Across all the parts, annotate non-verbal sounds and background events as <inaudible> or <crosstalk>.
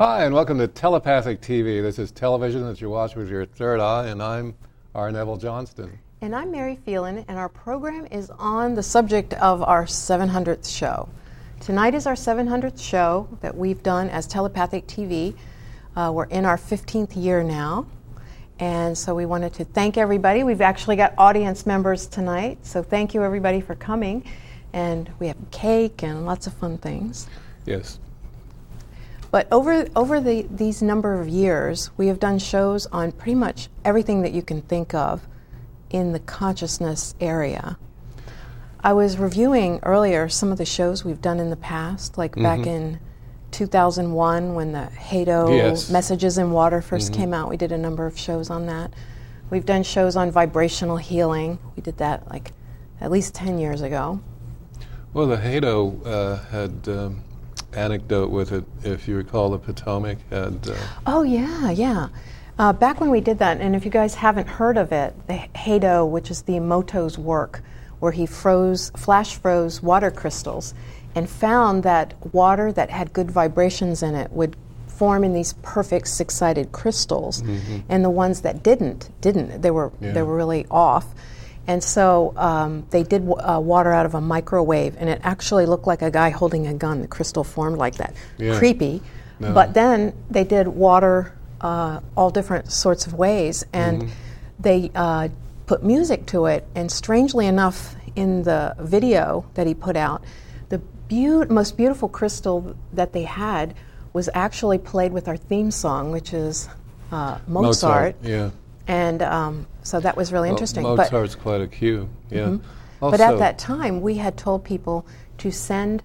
Hi, and welcome to Telepathic TV. This is television that you watch with your third eye, and I'm R. Neville Johnston. And I'm Mary Phelan, and our program is on the subject of our 700th show. Tonight is our 700th show that we've done as Telepathic TV. Uh, we're in our 15th year now, and so we wanted to thank everybody. We've actually got audience members tonight, so thank you everybody for coming. And we have cake and lots of fun things. Yes. But over over the, these number of years, we have done shows on pretty much everything that you can think of in the consciousness area. I was reviewing earlier some of the shows we've done in the past, like Mm-hmm. back in 2001 when the Hado Yes. Messages in Water 1st Mm-hmm. came out. We did a number of shows on that. We've done shows on vibrational healing. We did that like at least 10 years ago. Well, the Hado uh, had um, anecdote with it. If you recall, the Potomac had. Uh, Oh, yeah, yeah. Uh, back when we did that, and if you guys haven't heard of it, the Hado, which is Emoto's work, where he froze, flash froze water crystals and found that water that had good vibrations in it would form in these perfect six sided crystals, and the ones that didn't, didn't. They were, Yeah. they were really off. And so um, they did w- uh, water out of a microwave, and it actually looked like a guy holding a gun. The crystal formed like that. Yeah. Creepy. No. But then they did water uh, all different sorts of ways, and Mm-hmm. they uh, put music to it. And strangely enough, in the video that he put out, the beau- most beautiful crystal that they had was actually played with our theme song, which is uh, Mozart. Yeah. And um, so that was really Well, interesting. but, Mm-hmm. Quite a cue. Yeah. but at that time, we had told people to send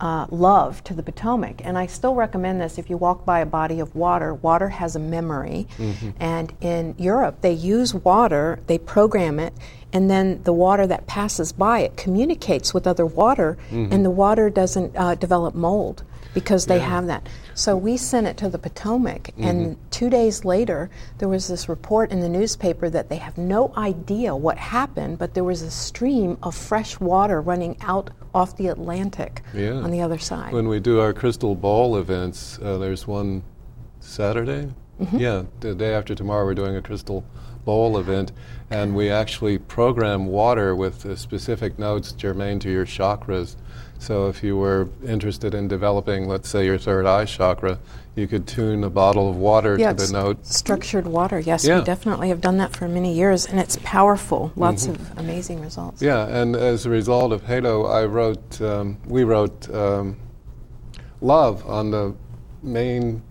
uh, love to the Potomac. And I still recommend this if you walk by a body of water. Water has a memory. Mm-hmm. And in Europe, they use water, they program it, and then the water that passes by it communicates with other water, Mm-hmm. and the water doesn't uh, develop mold because they Yeah. have that. So we sent it to the Potomac, Mm-hmm. and two days later, there was this report in the newspaper that they have no idea what happened, but there was a stream of fresh water running out off the Atlantic Yeah. on the other side. When we do our crystal ball events, uh, there's one Saturday. Mm-hmm. Yeah, the day after tomorrow, we're doing a crystal bowl event, and we actually program water with uh, specific notes germane to your chakras. So if you were interested in developing, let's say, your third eye chakra, you could tune a bottle of water yeah, to the note. structured water. Yes, Yeah. we definitely have done that for many years, and it's powerful. Lots of amazing results. Mm-hmm. Yeah, and as a result of Hado, I wrote, um, we wrote um, love on the main,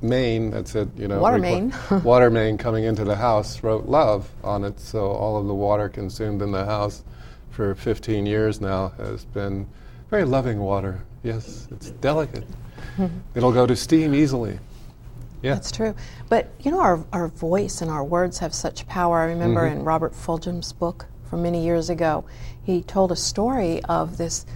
main, that said, you know, Water main. <laughs> water main coming into the house, wrote love on it. So all of the water consumed in the house for 15 years now has been very loving water. Yes, it's delicate. <laughs> It'll go to steam easily. Yeah. That's true. But you know, our, our voice and our words have such power. I remember Mm-hmm. in Robert Fulghum's book from many years ago, he told a story of this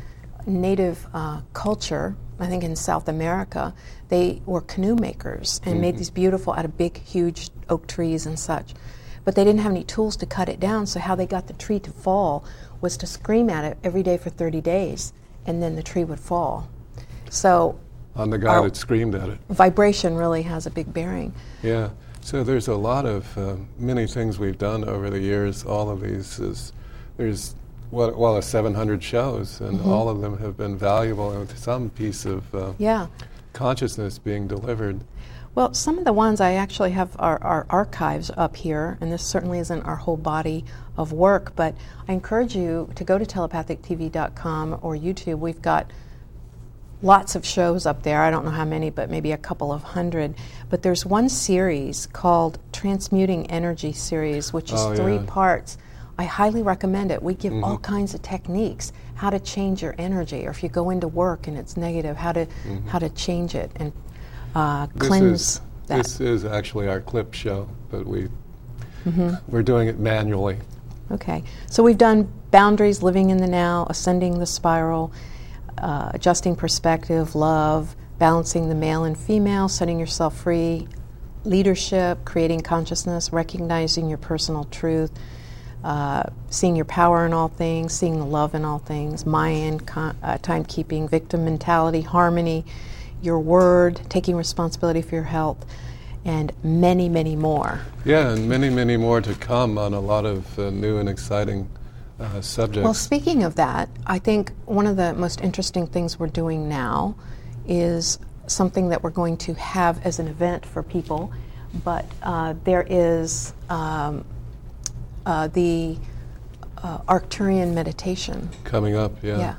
native uh, culture, I think in South America. They were canoe makers and Mm-hmm. made these beautiful out of big, huge oak trees and such. But they didn't have any tools to cut it down, so how they got the tree to fall was to scream at it every day for 30 days, and then the tree would fall. So on the guy that screamed at it. vibration really has a big bearing. Yeah. So there's a lot of uh, many things we've done over the years. All of these is there's well, well, 700 shows, and Mm-hmm. all of them have been valuable and with some piece of uh, Yeah. consciousness being delivered. Well, some of the ones I actually have are, our archives up here, and this certainly isn't our whole body of work, but I encourage you to go to telepathictv.com or YouTube. We've got lots of shows up there. I don't know how many, but maybe a couple of hundred. But there's one series called Transmuting Energy Series, which is Oh, three yeah. parts. I highly recommend it. We give all mm-hmm. kinds of techniques how to change your energy, or if you go into work and it's negative, how to mm-hmm. how to change it and uh, This is, that. This is actually our clip show, but we Mm-hmm. we're doing it manually. Okay, so we've done boundaries, living in the now, ascending the spiral, uh, adjusting perspective, love, balancing the male and female, setting yourself free, leadership, creating consciousness, recognizing your personal truth, uh, seeing your power in all things, seeing the love in all things, Mayan, con- uh, timekeeping, victim mentality, harmony, your word, taking responsibility for your health, and many, many more. Yeah, and many, many more to come on a lot of uh, new and exciting uh, subjects. Well, speaking of that, I think one of the most interesting things we're doing now is something that we're going to have as an event for people, but uh, there is um, uh, the uh, Arcturian meditation. Coming up, yeah. Yeah.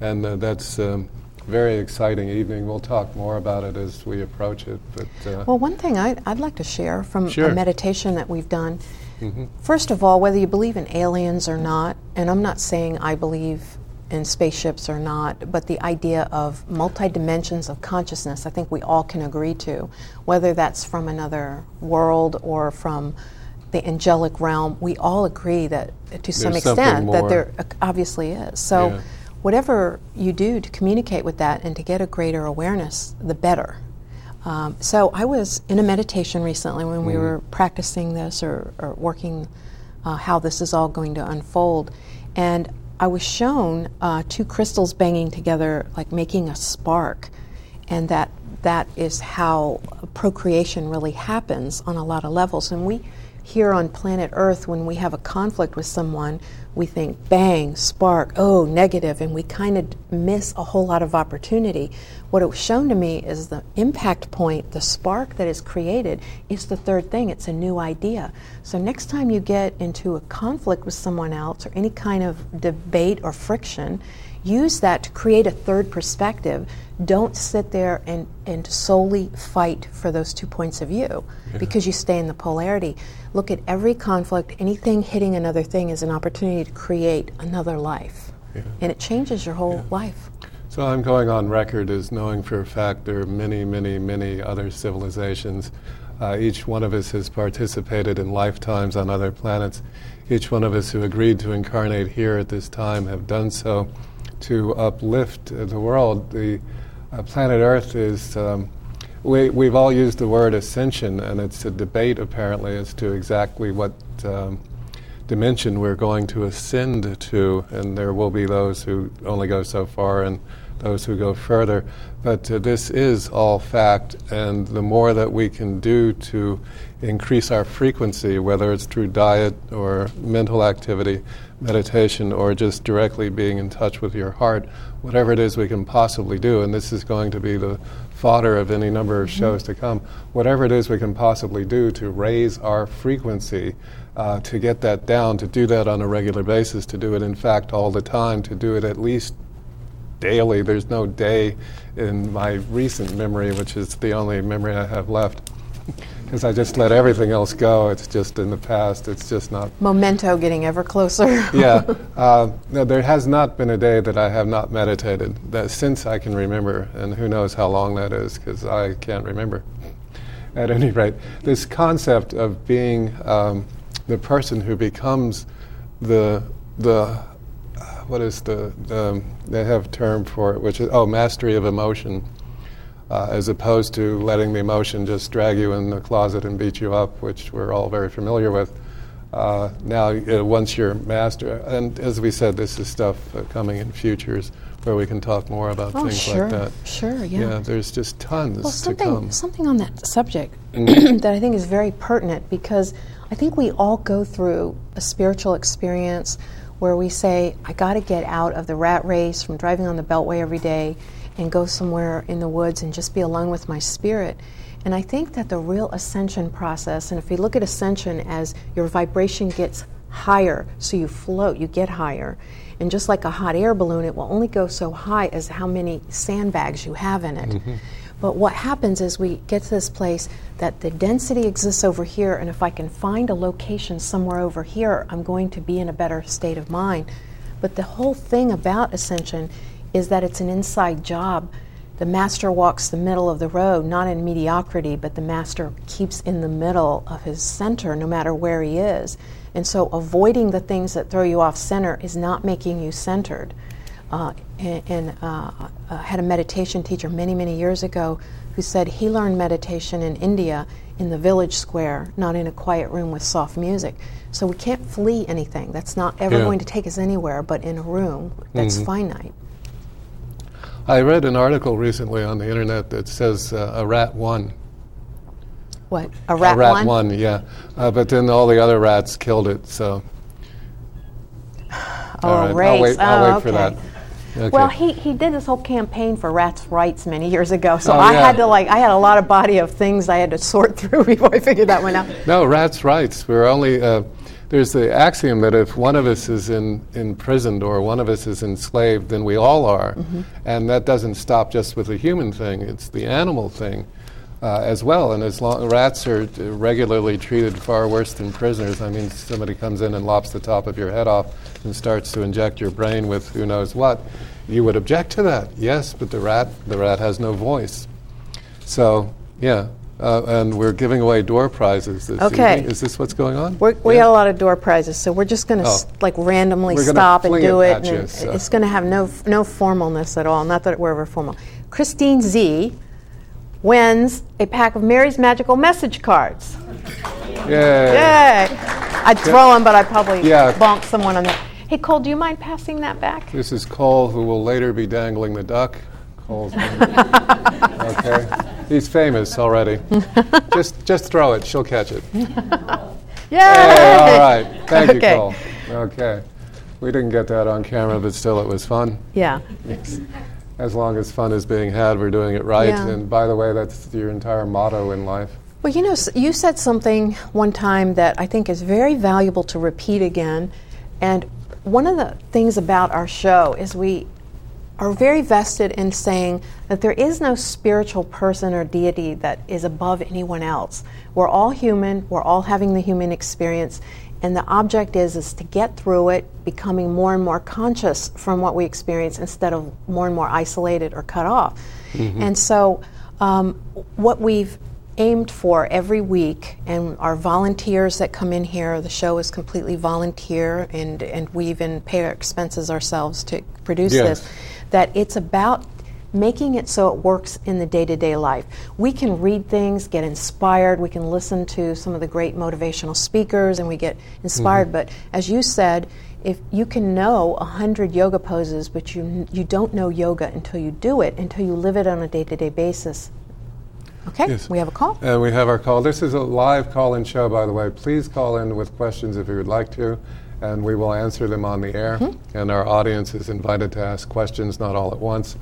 And uh, that's um, very exciting evening. We'll talk more about it as we approach it. But uh, Well, one thing I'd, I'd like to share from Sure. a meditation that we've done. Mm-hmm. First of all, whether you believe in aliens or not, and I'm not saying I believe in spaceships or not, but the idea of multi dimensions of consciousness, I think we all can agree to, whether that's from another world or from the angelic realm, we all agree that to some There's something extent that there obviously is. So, Yeah. Whatever you do to communicate with that and to get a greater awareness, the better. Um, so I was in a meditation recently when we were practicing this or, or working uh, how this is all going to unfold, and I was shown uh, two crystals banging together, like making a spark, and that that is how procreation really happens on a lot of levels. And we here on planet Earth, when we have a conflict with someone, we think bang, spark, oh, negative, and we kind of miss a whole lot of opportunity. What it was shown to me is the impact point, the spark that is created, is the third thing. It's a new idea. So next time you get into a conflict with someone else or any kind of debate or friction, use that to create a third perspective. Don't sit there and, and solely fight for those two points of view because you stay in the polarity. Look at every conflict, anything hitting another thing is an opportunity to create another life. Yeah. And it changes your whole life. So I'm going on record as knowing for a fact there are many, many, many other civilizations. Uh, each one of us has participated in lifetimes on other planets. Each one of us who agreed to incarnate here at this time have done so to uplift the world. The uh, planet Earth is. Um, we, we've all used the word ascension, and it's a debate apparently as to exactly what um, dimension we're going to ascend to, and there will be those who only go so far and those who go further. But uh, this is all fact, and the more that we can do to increase our frequency, whether it's through diet or mental activity, meditation, or just directly being in touch with your heart, whatever it is we can possibly do, and this is going to be the fodder of any number of shows to come, whatever it is we can possibly do to raise our frequency, uh, to get that down, to do that on a regular basis, to do it in fact all the time, to do it at least daily. There's no day in my recent memory, which is the only memory I have left, <laughs> because I just let everything else go. It's just in the past. It's just not Memento getting ever closer. <laughs> yeah. <laughs> Uh, no, there has not been a day that I have not meditated that since I can remember, and who knows how long that is because I can't remember. At any rate, this concept of being um, the person who becomes the the what is the, the they have a term for it, which is oh mastery of emotion. Uh, as opposed to letting the emotion just drag you in the closet and beat you up, which we're all very familiar with. Uh, now, uh, once you're master, and as we said, this is stuff uh, coming in futures where we can talk more about oh, things sure. like that. Sure, sure, yeah. there's just tons Well, to something, come. something on that subject <clears throat> that I think is very pertinent because I think we all go through a spiritual experience where we say, I got to get out of the rat race from driving on the Beltway every day and go somewhere in the woods and just be alone with my spirit. And I think that the real ascension process, and if you look at ascension as your vibration gets higher, so you float, you get higher. And just like a hot air balloon, it will only go so high as how many sandbags you have in it. Mm-hmm. But what happens is we get to this place that the density exists over here, and if I can find a location somewhere over here, I'm going to be in a better state of mind. But the whole thing about ascension is that it's an inside job. The master walks the middle of the road, not in mediocrity, but the master keeps in the middle of his center no matter where he is. And so avoiding the things that throw you off center is not making you centered. Uh, and and uh, I had a meditation teacher many, many years ago who said he learned meditation in India in the village square, not in a quiet room with soft music. So we can't flee anything. That's not ever Yeah. going to take us anywhere but in a room that's finite. I read an article recently on the internet that says uh, a rat won. What? A rat, a rat won? won, yeah. Uh, but then all the other rats killed it, so. <sighs> Oh, all right, race. I'll wait, I'll oh, wait for okay. that. Okay. Well, he, he did this whole campaign for rats' rights many years ago, so Oh, I yeah. had to like I had a lot of body of things I had to sort <laughs> through before I figured that one out. No, rats' rights. We're only. Uh, there's the axiom that if one of us is in, imprisoned or one of us is enslaved, then we all are. Mm-hmm. And that doesn't stop just with the human thing, it's the animal thing uh, as well. And as long rats are uh, regularly treated far worse than prisoners, I mean, somebody comes in and lops the top of your head off and starts to inject your brain with who knows what, you would object to that. Yes, but the rat, the rat has no voice. So, yeah. Uh, and we're giving away door prizes this Okay. evening. Is this what's going on? We're, we Yeah. got a lot of door prizes, so we're just going to Oh. like randomly stop and do it it. and you, so. It's going to have no f- no formalness at all. Not that we're ever formal. Christine Z wins a pack of Mary's Magical Message cards. Yay. Yay! I'd throw them, but I'd probably Yeah. bonk someone on the. Hey, Cole, do you mind passing that back? This is Cole, who will later be dangling the duck. Cole's <laughs> okay. He's famous already. <laughs> just, just throw it. She'll catch it. Yay! <laughs> Hey, all right. Thank Okay. you, Cole. Okay. We didn't get that on camera, but still, it was fun. Yeah. As long as fun is being had, we're doing it right. Yeah. And by the way, that's your entire motto in life. Well, you know, you said something one time that I think is very valuable to repeat again. And one of the things about our show is we are very vested in saying that there is no spiritual person or deity that is above anyone else. We're all human, we're all having the human experience, and the object is is to get through it, becoming more and more conscious from what we experience instead of more and more isolated or cut off. And so um, what we've aimed for every week, and our volunteers that come in here, the show is completely volunteer, and, and we even pay our expenses ourselves to produce Yes. this, that it's about making it so it works in the day to day life. We can read things, get inspired, we can listen to some of the great motivational speakers, and we get inspired. Mm-hmm. But as you said, if you can know a hundred yoga poses, but you you don't know yoga until you do it, until you live it on a day to day basis. Okay, Yes. we have a call. And we have our call. This is a live call in show, by the way. Please call in with questions if you would like to, and we will answer them on the air. Mm-hmm. And our audience is invited to ask questions, not all at once.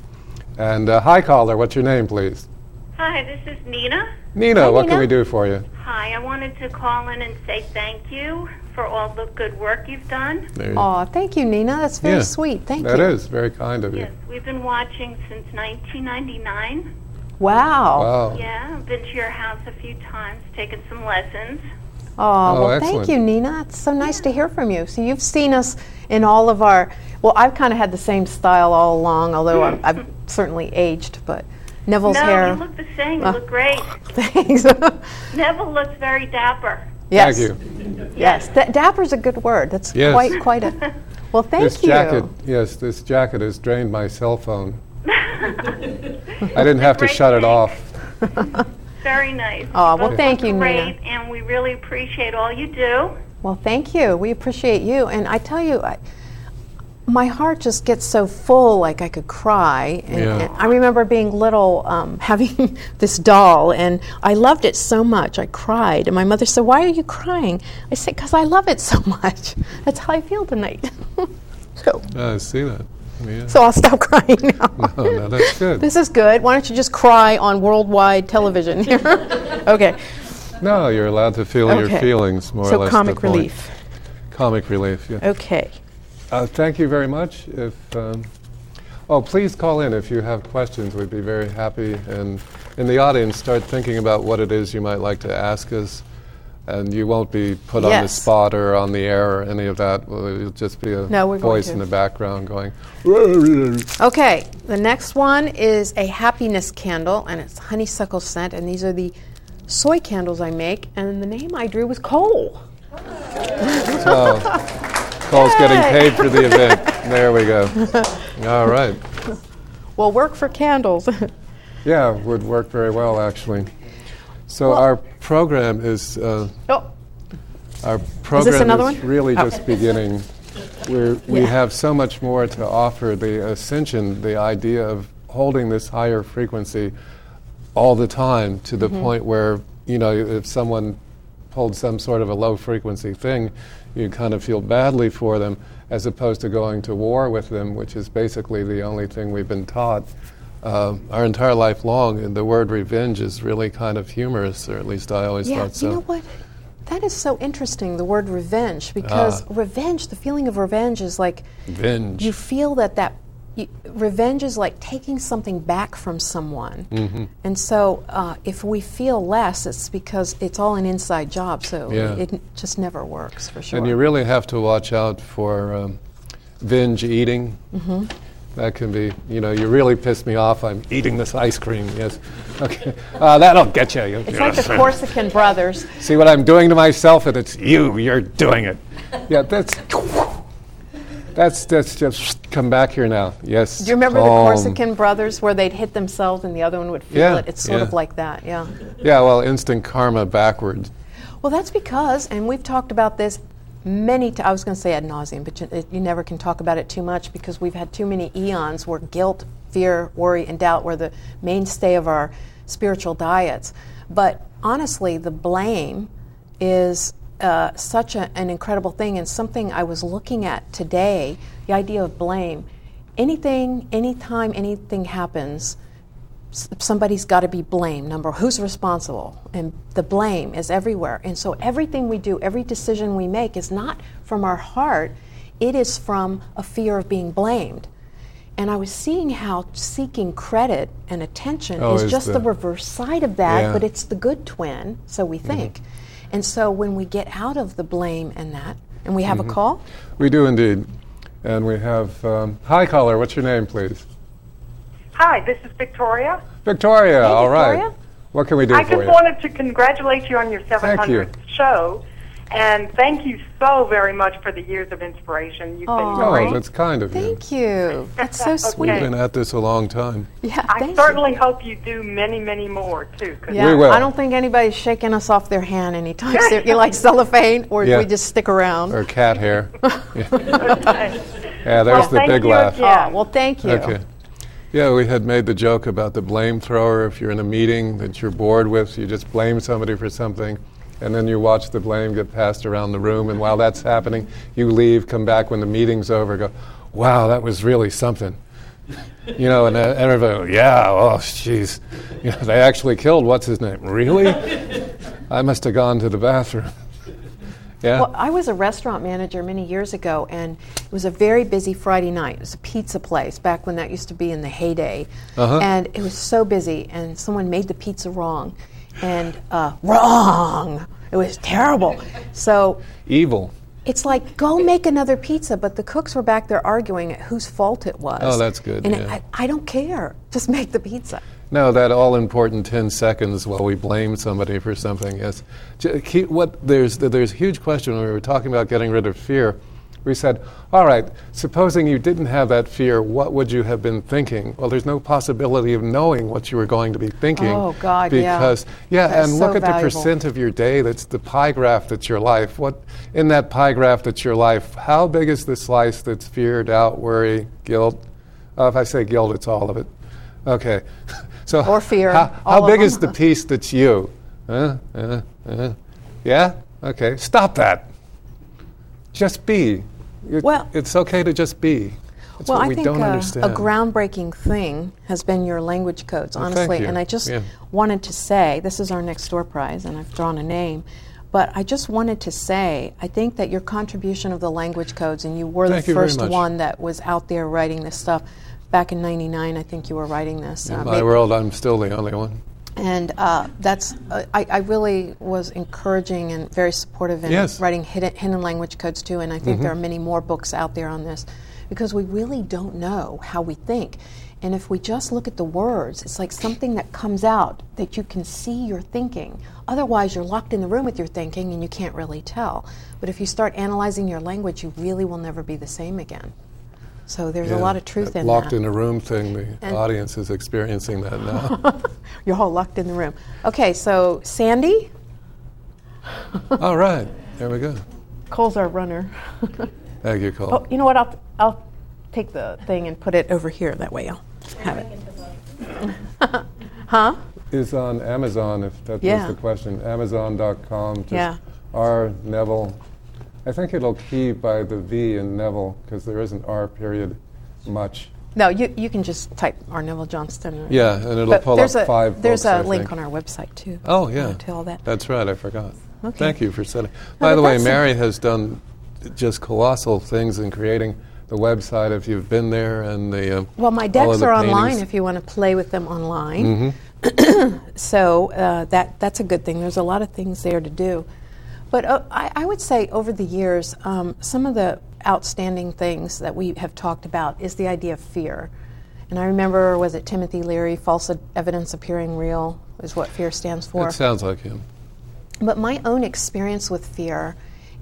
And uh, hi, caller. What's your name, please? Hi, this is Nina. Nina, Hi, what Nina. can we do for you? Hi, I wanted to call in and say thank you for all the good work you've done. You- Oh, thank you, Nina. That's very Yeah, sweet. Thank That you. That is very kind of you. Yes, we've been watching since 1999. Wow. Wow. Yeah, I've been to your house a few times, taken some lessons. Oh, Oh, well, thank you, Nina. It's so nice to hear from you. So you've seen us in all of our. Well, I've kind of had the same style all along, although I'm, I've certainly aged. But Neville's no, hair. you look the same. You Uh. look great. <laughs> Thanks. <laughs> Neville looks very dapper. yes. Thank you. Yes. Da- dapper's a good word. That's Yes. quite quite a. <laughs> Well, thank this you. jacket, yes, this jacket has drained my cell phone. I didn't have to great shut it off. Very nice. Oh, well, thank look you, Nina. great, and we really appreciate all you do. Well, thank you. We appreciate you. And I tell you, I, my heart just gets so full, like I could cry. And, Yeah. and I remember being little, um, <laughs> having this doll, and I loved it so much. I cried. And my mother said, Why are you crying? I said, Because I love it so <laughs> much. That's how I feel tonight. <laughs> so, I see that. Yeah. so I'll stop <laughs> crying now. <laughs> oh, no, that's good. This is good. Why don't you just cry on worldwide television here? <laughs> okay. No, you're allowed to feel your feelings, more or less. So comic relief. Comic relief, yeah. Okay. Uh, thank you very much. If um, oh, please call in if you have questions. We'd be very happy. And in the audience, start thinking about what it is you might like to ask us. And you won't be put on the spot or on the air or any of that. It'll just be a No, voice in the background going. Okay, the next one is a happiness candle, and it's honeysuckle scent. And these are the soy candles I make, and the name I drew was Cole. Cole's getting paid for the <laughs> event. There we go. All right. Well, work for candles. <laughs> Yeah, would work very well actually. So Well- our program is. Uh, oh, Our program another is really Oh. just beginning. We're, we Yeah. have so much more to offer. The ascension, the idea of holding this higher frequency all the time to the point where, you know, if someone pulled some sort of a low frequency thing, you kind of feel badly for them as opposed to going to war with them, which is basically the only thing we've been taught uh, our entire life long. And the word revenge is really kind of humorous, or at least I always Yeah, thought so. you know what? That is so interesting, the word revenge, because Ah. revenge, the feeling of revenge is like Revenge. you feel that that you, revenge is like taking something back from someone. Mm-hmm. And so uh, if we feel less, it's because it's all an inside job, so Yeah. it n- just never works for sure. And you really have to watch out for um, binge eating. Mm-hmm. That can be, you know, you really piss me off. I'm eating this ice cream. Yes. <laughs> Okay. Uh, that'll get you. It's like the Corsican brothers. <laughs> See what I'm doing to myself, and it's you. You're doing it. <laughs> Yeah, that's. That's that's just come back here now. Yes. Do you remember the. Corsican brothers where they'd hit themselves and the other one would feel Yeah, it? It's sort yeah. of like that, yeah. Yeah. Well, instant karma backwards. Well, that's because, and we've talked about this many times, I was going to say ad nauseum, but you, you never can talk about it too much because we've had too many eons where guilt, fear, worry, and doubt were the mainstay of our spiritual diets. But honestly, the blame is uh, such a, an incredible thing and something I was looking at today the idea of blame. Anything, anytime anything happens, somebody's got to be blamed. Number who's responsible, and the blame is everywhere. And so everything we do, every decision we make, is not from our heart. It is from a fear of being blamed. And I was seeing how seeking credit and attention Oh, is just the, the- reverse side of that, Yeah. but it's the good twin, so we Mm-hmm. think. And so when we get out of the blame and that, and we Mm-hmm. have a call, We do indeed, and we have. Um, hi, caller. What's your name, please? Hi, this is Victoria. Victoria. all right. Victoria. What can we do I for just wanted to congratulate you on your Thank you. 700th show. And thank you so very much for the years of inspiration. You've been Aw. oh, that's kind of you. thank you. That's so <laughs> sweet. We've been at this a long time. Yeah, I thank you. certainly hope you do many, many more, too. 'cause Yeah, We will. I don't think anybody's shaking us off their hand anytime soon. You like <laughs> cellophane, or Yeah. we just stick around? Or cat hair. Okay. <laughs> Yeah, there's Well, the thank big you laugh. again. Oh, well, thank you. Okay. Yeah, we had made the joke about the blame thrower. If you're in a meeting that you're bored with, you just blame somebody for something, and then you watch the blame get passed around the room. And while that's happening, you leave, come back when the meeting's over, go, "Wow, that was really something." You know, and uh, everybody, yeah, oh, jeez, you know, they actually killed what's his name? Really? I must have gone to the bathroom. Yeah. Well, I was a restaurant manager many years ago, and it was a very busy Friday night. It was a pizza place back when that used to be in the heyday, Uh-huh. and it was so busy. And someone made the pizza wrong, and uh, wrong. It was terrible. So Evil. It's like go make another pizza, but the cooks were back there arguing at whose fault it was. Oh, that's good, And yeah. I, I don't care. Just make the pizza. No, that all important 10 seconds while we blame somebody for something. Yes. Keep- What, there's, there's a huge question when we were talking about getting rid of fear. We said, all right, supposing you didn't have that fear, what would you have been thinking? Well, there's no possibility of knowing what you were going to be thinking. Oh, God. Because, yeah, That's and so look at valuable. the percent of your day that's the pie graph that's your life. What, in that pie graph that's your life, how big is the slice that's fear, doubt, worry, guilt? Uh, if I say guilt, it's all of it. Okay. <laughs> So Or fear, How, how big is the piece that's you? Uh, uh, uh. Yeah? Okay. Stop that. Just be. It- Well- it's okay to just be. That's well, I we think understand. a groundbreaking thing has been your language codes, Well, honestly. And I just Yeah. wanted to say this is our next door prize, and I've drawn a name. But I just wanted to say, I think that your contribution of the language codes, and you were Thank the first one that was out there writing this stuff. Back in '99, I think you were writing this. In uh, my maybe- world, I'm still the only one. and uh, that's uh, I, I really was encouraging and very supportive in Yes. writing hidden, hidden language codes too and i think there are many more books out there on this because we really don't know how we think and if we just look at the words it's like something that comes out that you can see your thinking otherwise you're locked in the room with your thinking and you can't really tell but if you start analyzing your language you really will never be the same again so there's a lot of truth in locked that Locked in a room thing, the And- audience is experiencing that now. <laughs> you're all locked in the room okay so sandy All right. There we go. Cole's our runner. Thank you, Cole. oh, you know what? I'll I'll take the thing and put it over here. That way I'll have it. <laughs> Huh? Is on Amazon, if that Yeah. was the question. Amazon.com. Just Yeah. R Neville. I think it'll key by the V in Neville because there isn't R period much. No, you, you can just type R. Neville Johnston. Yeah, and it'll But pull up a, five There's books, a I link think. on our website too. Oh, yeah. to all that. That's right, I forgot. Okay. Thank you for setting. No, By the way, Mary has done just colossal things in creating the website if you've been there and the. Uh, Well, my decks are online if you want to play with them online. Mm-hmm. <clears throat> so uh, that that's a good thing. There's a lot of things there to do. But uh, I, I would say over the years, um, some of the outstanding things that we have talked about is the idea of fear. And I remember, was it Timothy Leary, false evidence appearing real, is what fear stands for. It sounds like him. But my own experience with fear,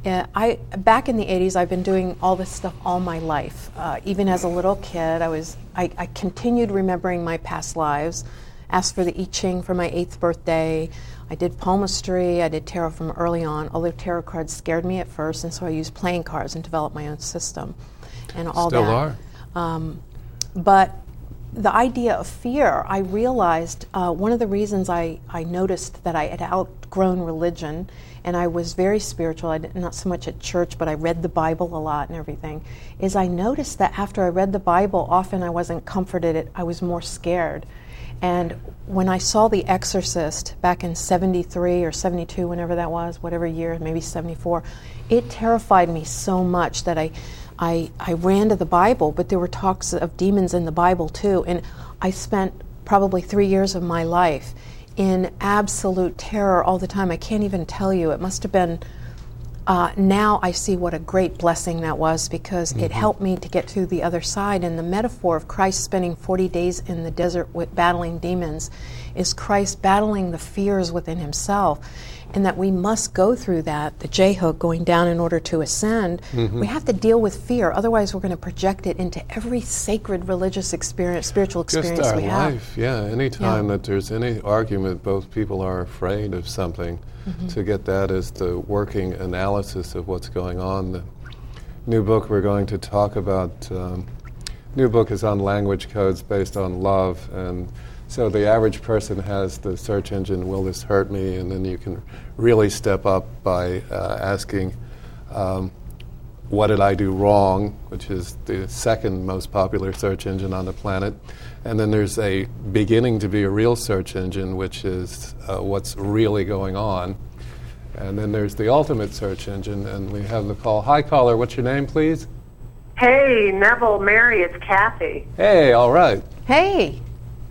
uh, I back in the '80s, I've been doing all this stuff all my life. Uh, even as a little kid, I was I, I continued remembering my past lives. Asked for the I Ching for my eighth birthday. I did palmistry. I did tarot from early on. Although tarot cards scared me at first, and so I used playing cards and developed my own system, and all Still that. are. But the idea of fear, I realized uh, one of the reasons I, I noticed that I had outgrown religion and I was very spiritual, I did, not so much at church, but I read the Bible a lot and everything, is I noticed that after I read the Bible, often I wasn't comforted, I was more scared. And when I saw The Exorcist back in 73 or 72, whenever that was, whatever year, maybe 74, it terrified me so much that I, I, I ran to the Bible, but there were talks of demons in the Bible too. And I spent probably three years of my life in absolute terror all the time. I can't even tell you. It must have been uh, now I see what a great blessing that was because it helped me to get to the other side. And the metaphor of Christ spending 40 days in the desert with battling demons is Christ battling the fears within himself. And that we must go through that, the J hook going down in order to ascend. We have to deal with fear, otherwise, we're going to project it into every sacred religious experience, spiritual experience Just our we have. life, yeah. Anytime Yeah. that there's any argument, both people are afraid of something. Mm-hmm. To get that as the working analysis of what's going on. The new book we're going to talk about. Um, new book is on language codes based on love, and so the average person has the search engine, "Will this hurt me?" and then you can really step up by uh, asking. Um, what did I do wrong, which is the second most popular search engine on the planet. And then there's a beginning to be a real search engine, which is uh, what's really going on. And then there's the ultimate search engine, and we have the call. Hi, caller, what's your name, please? Hey, Neville, Mary, it's Kathy. Hey, all right. Hey!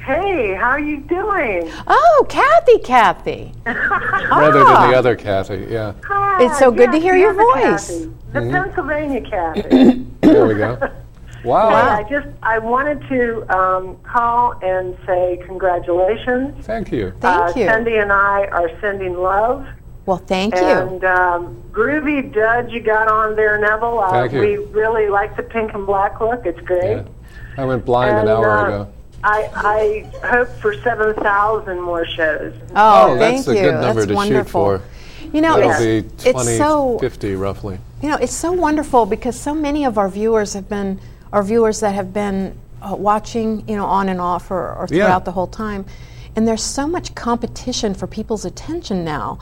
Hey, how are you doing? Oh, Kathy, Kathy! <laughs> Rather than Ah. the other Kathy, yeah. Hi, It's so good to hear your voice. Kathy, the Pennsylvania Kathy. <coughs> There we go. <laughs> Wow. Hey, I just I wanted to um, call and say congratulations. Thank you. Thank uh, you. Cindy and I are sending love. Well, thank you. And um, groovy dud you got on there, Neville. Uh, Thank you. We really like the pink and black look. It's great. Yeah. I went blind And, an hour uh, ago. I, I hope for 7,000 more shows. Oh, Oh, thank that's a you. good number that's to wonderful. shoot for. You know, That'll it's, be it's so 50 roughly. you know it's so wonderful because so many of our viewers have been our viewers that have been uh, watching you know on and off or, or Yeah. throughout the whole time, and there's so much competition for people's attention now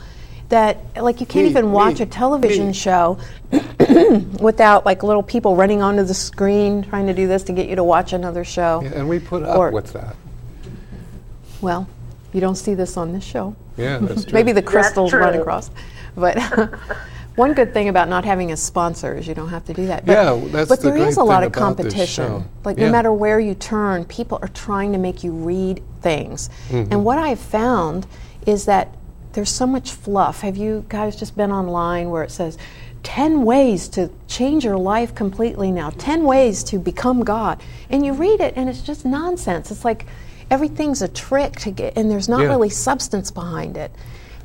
that like you can't Me, even watch me, a television me. show <coughs> without like little people running onto the screen trying to do this to get you to watch another show. Yeah, and we put up Or- with that. Well, you don't see this on this show. Yeah, that's <laughs> true. Maybe the crystals run across. But <laughs> one good thing about not having a sponsor is you don't have to do that. But, Yeah, that's but the there is great a lot of competition. Like Yeah. no matter where you turn, people are trying to make you read things. Mm-hmm. And what I've found is that there's so much fluff. Have you guys just been online where it says 10 ways to change your life completely now, 10 ways to become God? And you read it and it's just nonsense. It's like everything's a trick to get, and there's not Yeah. really substance behind it.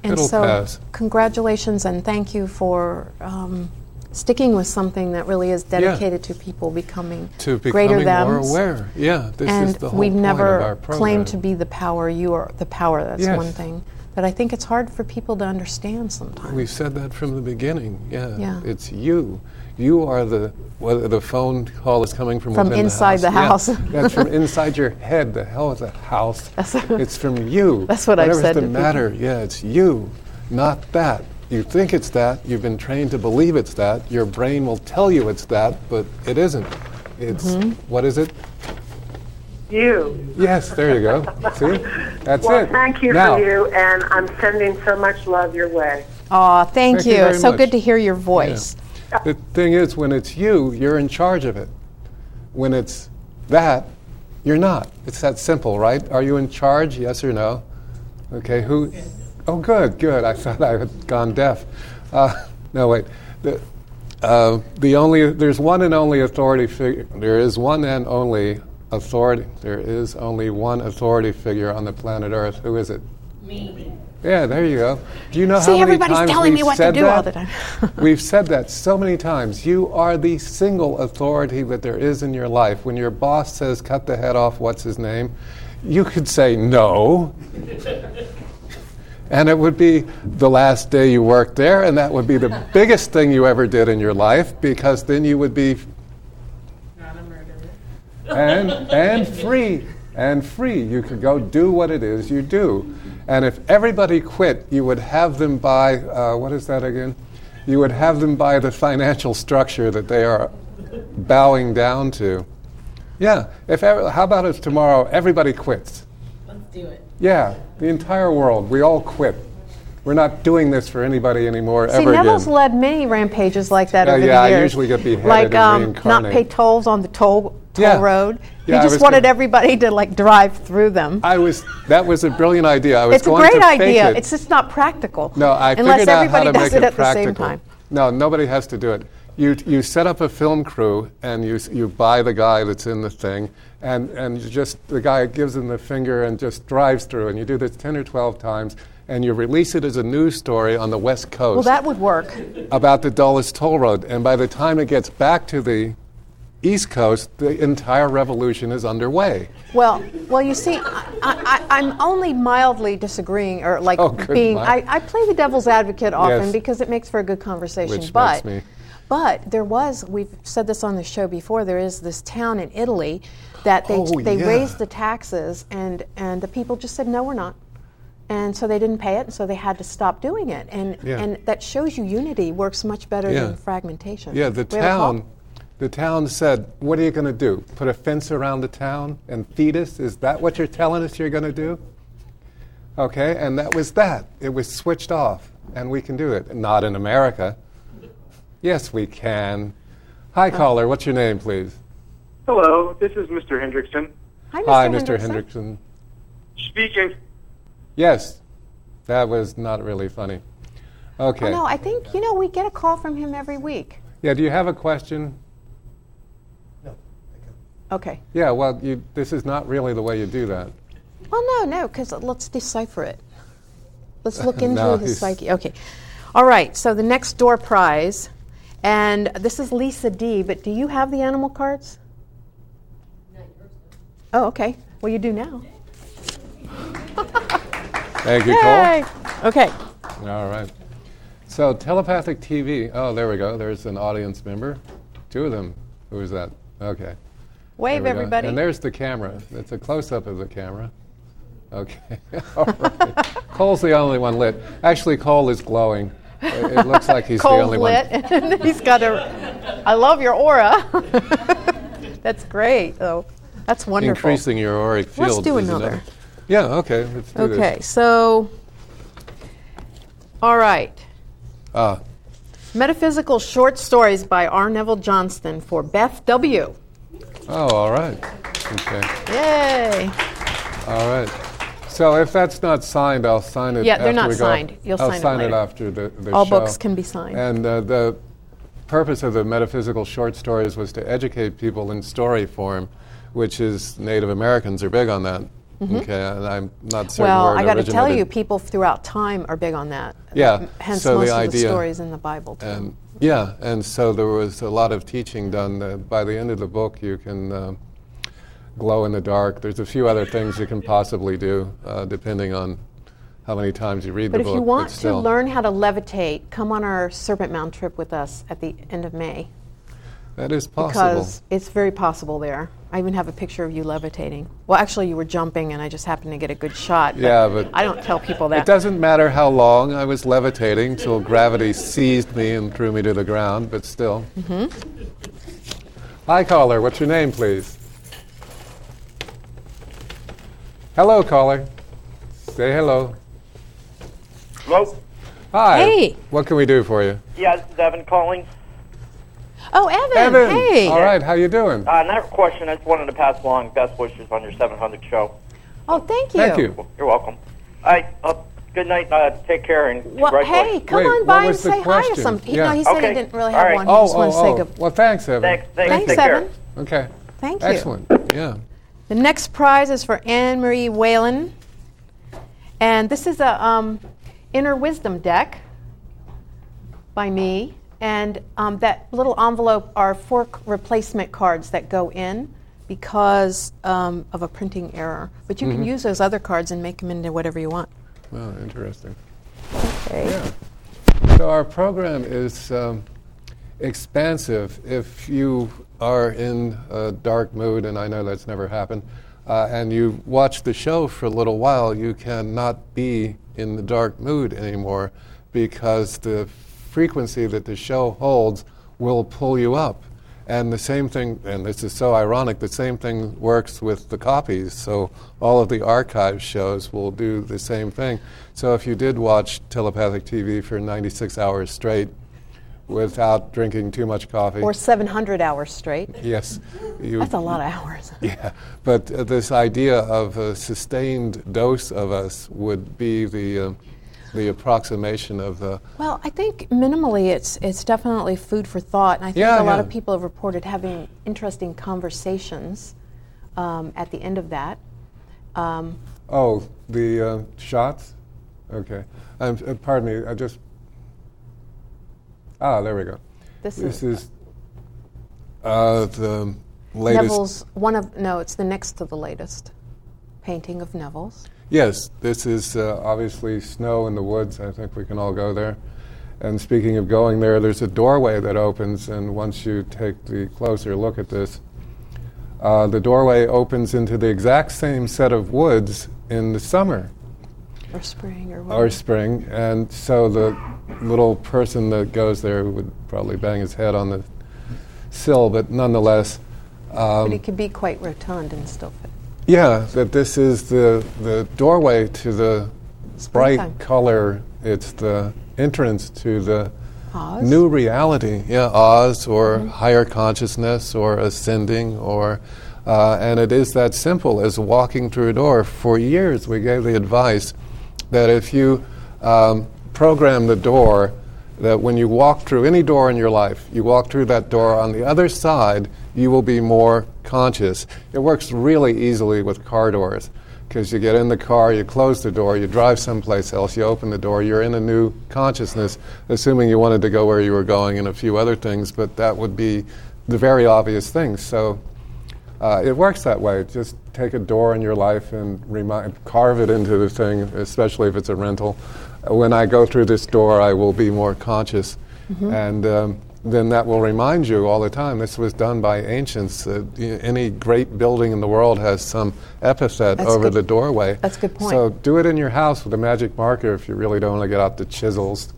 And It'll so, pass. congratulations and thank you for um, sticking with something that really is dedicated to people becoming to greater becoming than more aware. Yeah, this and is the whole we've point never of our program. claimed to be the power. You are the power. That's Yes. one thing that I think it's hard for people to understand sometimes. We've said that from the beginning. Yeah, Yeah. it's you. You are the whether the phone call is coming from From inside the the house. house. Yeah, that's from <laughs> inside your head. The hell is a house? it's from you. That's what I've Whatever's said the to people. matter. Yeah, it's you, not that. You think it's that. You've been trained to believe it's that. Your brain will tell you it's that, but it isn't. It's Mm-hmm. what is it? You. Yes, there you go. See, that's Well, it. thank you now, for you, and I'm sending so much love your way. Aw, thank, Thank you you. very so much. good to hear your voice. The thing is, when it's you, you're in charge of it. When it's that, you're not. It's that simple, right? Are you in charge? Yes or no? Okay. Who? Oh, good, good. I <laughs> thought I had gone deaf. Uh, no, wait. The, uh, the only there's one and only authority figure. There is one and only authority. There is only one authority figure on the planet Earth. Who is it? Me. Yeah, there you go. Do you know See, how many everybody's times telling we've me what to said do that? all the time. <laughs> We've said that so many times. You are the single authority that there is in your life. When your boss says, cut the head off, what's his name? You could say no. <laughs> and it would be the last day you worked there, and that would be the biggest thing you ever did in your life because then you would be. And, and free. And free. You could go do what it is you do. And if everybody quit, you would have them buy, uh, what is that again? You would have them buy the financial structure that they are bowing down to. Yeah. If ever, how about if tomorrow everybody quits? Let's do it. Yeah, the entire world. We all quit. We're not doing this for anybody anymore See, ever Neville's again. led many rampages like that Yeah, over yeah, I the years. usually get beheaded like and um, not pay tolls on the toll toll Yeah. road. Yeah, he just wanted everybody to like drive through them. I was. That was a brilliant idea. I was it's a great idea. it. It's just not practical. No, I unless figured out how to does make it at practical. the same time. No, nobody has to do it. You, you set up a film crew and you, you buy the guy that's in the thing, and, and you just the guy gives him the finger and just drives through. And you do this 10 or 12 times, and you release it as a news story on the West Coast Well, that would work. about the Dulles Toll Road. And by the time it gets back to the East Coast, the entire revolution is underway. Well, well, you see, I, I, I'm only mildly disagreeing, or like Oh, being. I, I play the devil's advocate often Yes. because it makes for a good conversation. Which but, makes me- but there was. We've said this on the show before. There is this town in Italy that they Oh, they yeah. raised the taxes, and and the people just said no, we're not. And so they didn't pay it, and so they had to stop doing it. And Yeah. and that shows you unity works much better Yeah. than fragmentation. Yeah, the We town, the town said, "What are you going to do? Put a fence around the town and feed us? Is that what you're telling us you're going to do?" Okay, and that was that. It was switched off, and we can do it. Not in America. Yes, we can. Hi, caller. What's your name, please? Hello, this is Mr. Hendrickson. Hi, Mr. Hi, Mr. Hendrickson. Hendrickson. Speaking. Yes, that was not really funny. Okay. Oh, no, I think you know we get a call from him every week. Yeah. Do you have a question? Okay. Yeah. Well, you, this is not really the way you do that. Well, no, no, because let's decipher it. Let's look <laughs> into No, his psyche. Okay. All right. So the next door prize, and this is Lisa D. But do you have the animal cards? Oh, okay. Well, you do now. <laughs> Thank you, Cole. Yay! Okay. All right. So telepathic TV. Oh, there we go. There's an audience member. Two of them. Who is that? Okay. Wave, everybody. And there's the camera. It's a close-up of the camera. Okay. <laughs> All right. Cole's the only one lit. Actually, Cole is glowing. It, it looks like he's the only lit, <laughs> one. he's got a. I love your aura. <laughs> That's great, though. That's wonderful. Increasing your auric field. Let's do is another. Yeah. Okay. Let's do Okay, this. so. All right. Ah. Metaphysical Short Stories by R. Neville Johnston for Beth W. Oh, all right. Okay. Yay! All right. So if that's not signed, I'll sign it. Yeah, they're not we go. signed. You'll I'll sign it sign later. after the, the All show. books can be signed. And uh, the purpose of the metaphysical short stories was to educate people in story form, which is Native Americans are big on that. Okay, and I'm not certain Mm-hmm. Well, I got to tell you, people throughout time are big on that. Yeah, Hence, so the most of the idea- stories in the Bible, too. And yeah, and so there was a lot of teaching done. Uh, by the end of the book, you can uh, glow in the dark. There's a few other things you can possibly do, uh, depending on how many times you read but the book. But if you want to learn how to levitate, come on our Serpent Mound trip with us at the end of May. That is possible. because it's very possible there. I even have a picture of you levitating. Well, actually, you were jumping, and I just happened to get a good shot. Yeah, but- I don't tell people that. It doesn't matter how long I was levitating till gravity seized me and threw me to the ground, but still. Mm-hmm. Hi, caller. What's your name, please? Hello, caller. Say hello. Hello? Hi. Hey. What can we do for you? Yeah, this is Evan calling. Oh, Evan. Evan. Hey. All right. How you doing? Uh, not a question. I just wanted to pass along best wishes on your 700 show. Oh, thank you. Thank you. You're welcome. All right. Uh, good night. Uh, take care and Well, hey, come Wait, on by and was the say hi or question? something. Yeah. No, he said Okay. he didn't really have right. one. He oh, just wanted to oh, say oh. good. Well, thanks, Evan. Thanks. Thanks. Thanks, take Evan. care. Okay. Thank you. Excellent. Yeah. The next prize is for Anne Marie Whalen, and this is a um, inner wisdom deck by me. And um, that little envelope are four c- replacement cards that go in because um, of a printing error. But you can use those other cards and make them into whatever you want. Well, interesting. Okay. Yeah. So our program is um, expansive. If you are in a dark mood, and I know that's never happened, uh, and you watch the show for a little while, you cannot be in the dark mood anymore because the frequency that the show holds will pull you up. And the same thing, and this is so ironic, the same thing works with the copies. So all of the archive shows will do the same thing. So if you did watch telepathic TV for 96 hours straight without drinking too much coffee, Or 700 hours straight. yes, you, That's a lot of hours. <laughs> yeah, but uh, this idea of a sustained dose of us would be the, uh, the approximation of the Well, I think minimally it's it's definitely food for thought, and I think Yeah, a lot yeah. of people have reported having interesting conversations um, at the end of that. Um, Oh, the uh, shots? Okay. Um, uh, pardon me, I just. Ah, there we go. this This is is uh, the latest. Neville's one of no, it's the next to the latest painting of Neville's. Yes, this is uh, obviously snow in the woods. I think we can all go there. And speaking of going there, there's a doorway that opens, and once you take the closer look at this, uh, the doorway opens into the exact same set of woods in the summer. Or spring or what? or spring, and so the little person that goes there would probably bang his head on the sill, but nonetheless, but um, it could be quite rotund and still fit. Yeah, that this is the the doorway to the bright color. It's the entrance to the Oz? new reality. Yeah, Oz or higher consciousness or ascending or. Uh, and it is that simple as walking through a door. For years, we gave the advice that if you um, program the door, that when you walk through any door in your life, you walk through that door on the other side, you will be more conscious. It works really easily with car doors because you get in the car, you close the door, you drive someplace else, you open the door, you're in a new consciousness, assuming you wanted to go where you were going and a few other things, but that would be the very obvious things. So uh, it works that way. Just take a door in your life and remind, carve it into the thing, especially if it's a rental. When I go through this door, I will be more conscious. And um, then that will remind you all the time. This was done by ancients. Uh, any great building in the world has some epithet That's over good- the doorway. that's a good point. So do it in your house with a magic marker if you really don't want to get out the chisels.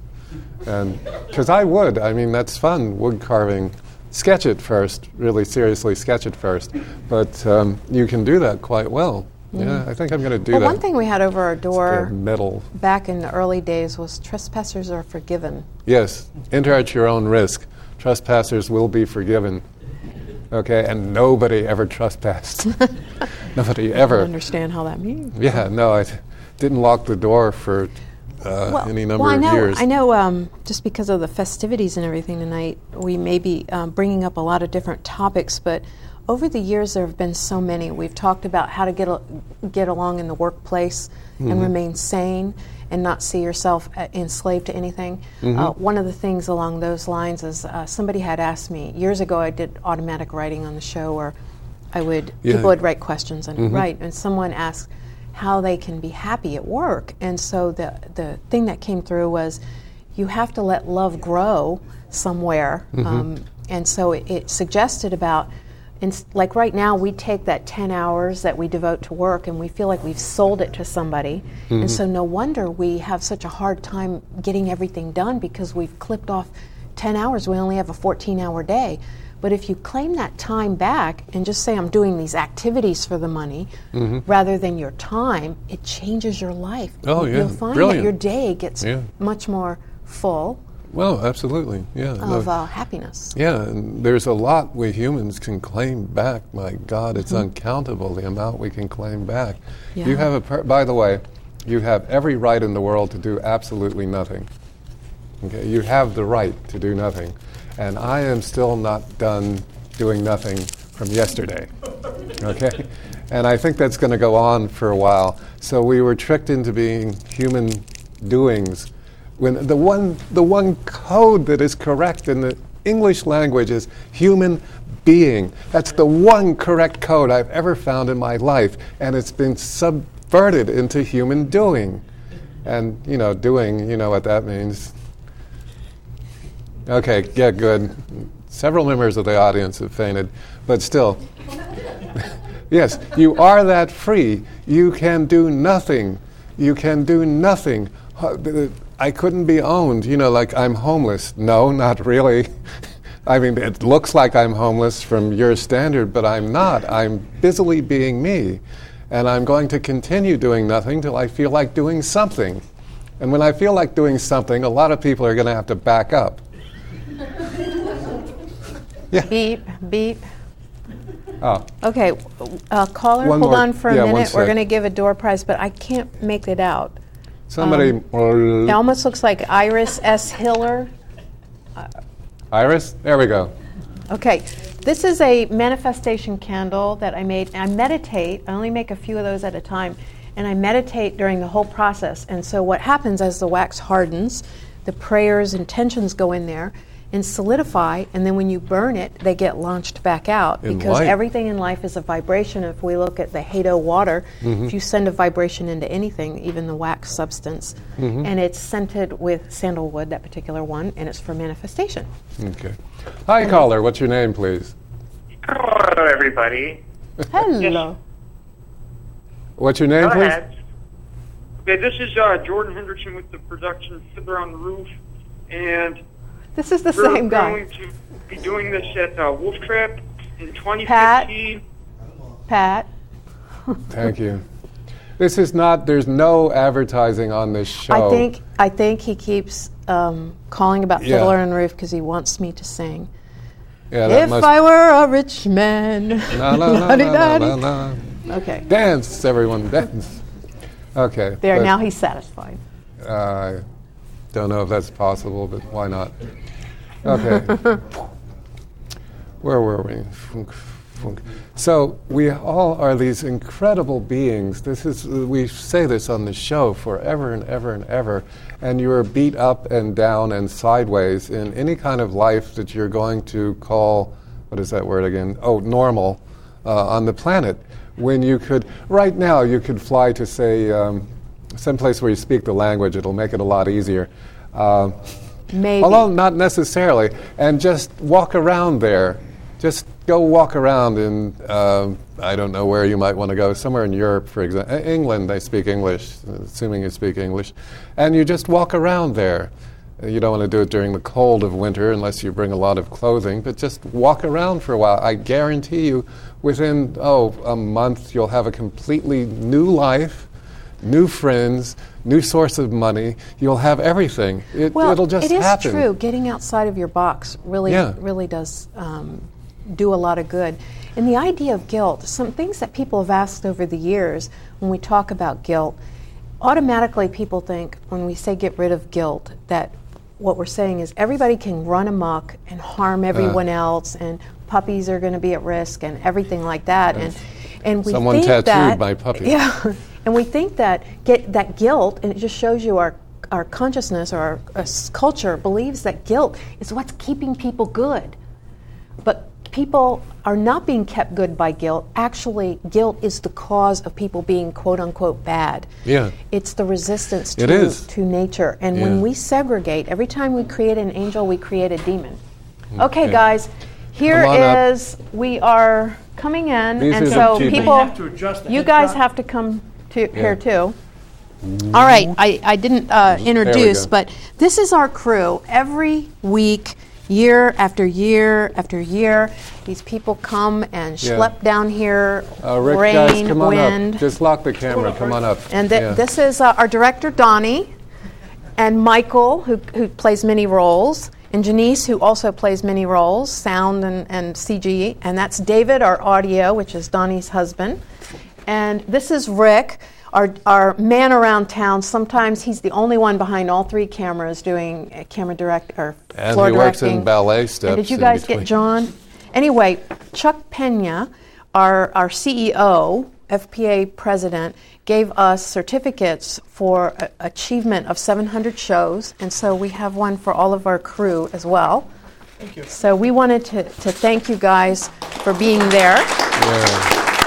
And because I would, I mean, that's fun, wood carving. Sketch it first, really seriously sketch it first. But um, you can do that quite well. Yeah, I think I'm going to do. Well, that. one thing we had over our door metal. back in the early days was trespassers are forgiven. Yes, enter at your own risk. Trespassers will be forgiven. Okay, and nobody ever trespassed. <laughs> nobody I ever. don't understand how that means. Yeah, no, I didn't lock the door for uh, any number well, I of know, years. I know. Um, just because of the festivities and everything tonight, we may be um, bringing up a lot of different topics. But over the years, there have been so many. We've talked about how to get al- get along in the workplace Mm-hmm. and remain sane and not see yourself uh, enslaved to anything. Mm-hmm. Uh, one of the things along those lines is uh, somebody had asked me years ago. I did automatic writing on the show, where I would Yeah. people would write questions and I'd write, and someone asked how they can be happy at work. And so the the thing that came through was you have to let love grow somewhere. Um, and so it, it suggested about, in, like right now, we take that 10 hours that we devote to work and we feel like we've sold it to somebody. And mm-hmm. so no wonder we have such a hard time getting everything done because we've clipped off 10 hours. We only have a 14 hour day. But if you claim that time back and just say, I'm doing these activities for the money mm-hmm. rather than your time, it changes your life. Oh, You- yeah. You'll find that your day gets Yeah. much more full Well, absolutely. Yeah. of uh, happiness. Yeah, and there's a lot we humans can claim back. My God, it's uncountable the amount we can claim back. Yeah. You have a, per- by the way, you have every right in the world to do absolutely nothing. Okay, you have the right to do nothing, and I am still not done doing nothing from yesterday. Okay, and I think that's going to go on for a while. So we were tricked into being human doings when the one the one code that is correct in the English language is human being. That's the one correct code I've ever found in my life, and it's been subverted into human doing. And you know, doing, you know what that means. Okay, yeah, good. Several members of the audience have fainted, but still. <laughs> yes, you are that free. You can do nothing. You can do nothing. I couldn't be owned, you know, like I'm homeless. No, not really. <laughs> I mean, it looks like I'm homeless from your standard, but I'm not. I'm busily being me. And I'm going to continue doing nothing till I feel like doing something. And when I feel like doing something, a lot of people are going to have to back up. <laughs> Beep, beep. Oh, Okay, uh, caller, One hold more- on for a yeah, minute. We're going to give a door prize, but I can't make it out. Somebody. Um, it almost looks like Iris S. Hiller. Iris? There we go. Okay, this is a manifestation candle that I made. I meditate. I only make a few of those at a time, and I meditate during the whole process. And so, what happens as the wax hardens, the prayers, intentions go in there and solidify, and then when you burn it, they get launched back out In because light. everything in life is a vibration. If we look at the Hado water, Mm-hmm. if you send a vibration into anything, even the wax substance, Mm-hmm. and it's scented with sandalwood, that particular one, and it's for manifestation. Okay. Hi, caller. What's your name, please? Hello, everybody. Hello. What's your name, Go please? ahead. Okay, this is uh, Jordan Henderson with the production Fiddler on the Roof, and This is the we're same guy. going to be doing this at uh, Wolf Trap in 2015. Pat. Pat. <laughs> Thank you. This is not. There's no advertising on this show. I think I think he keeps um, calling about Yeah. Fiddler on the Roof because he wants me to sing. Yeah, that if must. I were a rich man. no, no, no, no, La-di-da-di. no, no, no. Okay. Dance, everyone, dance. Okay. There, but, now he's satisfied. I don't know if that's possible, but why not? Okay. <laughs> Where were we? Funk, funk. So we all are these incredible beings. This is we say this on the show forever and ever and ever, and you are beat up and down and sideways in any kind of life that you're going to call what is that word again? Oh, normal uh, on the planet. When you could right now you could fly to say um, someplace where you speak the language. It'll make it a lot easier. Uh, Maybe. Although not necessarily, and just walk around there. Just go walk around in, um I don't know where you might want to go, somewhere in Europe, for example. England, they speak English, assuming you speak English. And you just walk around there. Uh, You don't want to do it during the cold of winter unless you bring a lot of clothing, but just walk around for a while. I guarantee you, within, oh, a month, you'll have a completely new life new friends, new source of money. You'll have everything. It, well, it'll just happen. it is happen. true. Getting outside of your box really, Yeah. really does um, do a lot of good. And the idea of guilt, some things that people have asked over the years when we talk about guilt, automatically people think when we say get rid of guilt that what we're saying is everybody can run amok and harm everyone else and puppies are going to be at risk and everything like that and and we Someone tattooed that, my puppy. <laughs> yeah and we think that get that guilt and it just shows you our our consciousness or our, uh, s- culture believes that guilt is what's keeping people good but people are not being kept good by guilt. Actually, guilt is the cause of people being quote unquote bad. Yeah. It's the resistance to, is. to nature. And Yeah. when we segregate, every time we create an angel, we create a demon. Okay, guys, here is, up. we are coming in, These and so people. people, They have to adjust the you guys shot. have to come to, Yeah. here too. All right, I, I didn't uh, introduce, but this is our crew. Every week, year after year after year, these people come and Yeah. schlep down here, Uh, Rick, rain, guys, come on wind. up. Just lock the camera. Come on up. And th- Yeah. this is uh, our director, Donnie, and Michael, who, who plays many roles, and Janice, who also plays many roles, sound and, and CG. And that's David, our audio, which is Donnie's husband. And this is Rick, our, our man around town. Sometimes he's the only one behind all three cameras doing uh, camera direct or And floor he works in directing. ballet And steps did you guys get John? Anyway, Chuck Pena, our, our CEO, FPA president, gave us certificates for a- achievement of 700 shows, and so we have one for all of our crew as well. Thank you. So we wanted to, to thank you guys for being there. Yeah.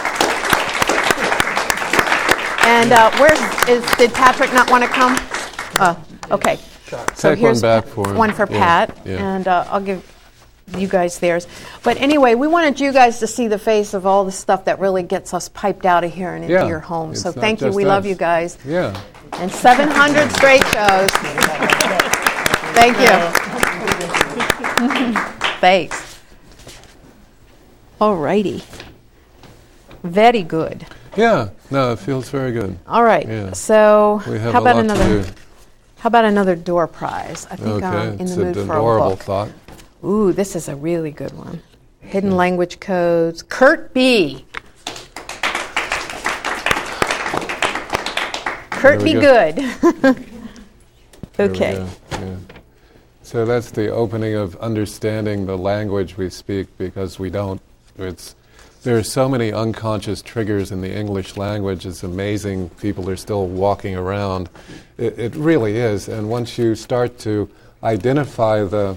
And uh, where's did Patrick not want to come? Uh, okay. So Take one here's back for him. one for Pat, yeah. and uh, I'll give you guys theirs. But anyway, we wanted you guys to see the face of all the stuff that really gets us piped out of here and into Yeah, your home. So it's thank you. We love you guys. Yeah. And 700 straight shows. Thank you. Thanks. All righty. Very good. Yeah. No, it feels very good. All right. Yeah. So how about another? How about another door prize? I think Okay. I'm in it's the mood for a book. thought. Ooh, this is a really good one. Hidden language codes. Kurt B. Kurt B. go. good. <laughs> Okay. go, yeah. So that's the opening of understanding the language we speak because we don't. It's there are so many unconscious triggers in the English language. It's amazing. People are still walking around. It, it really is. And once you start to identify the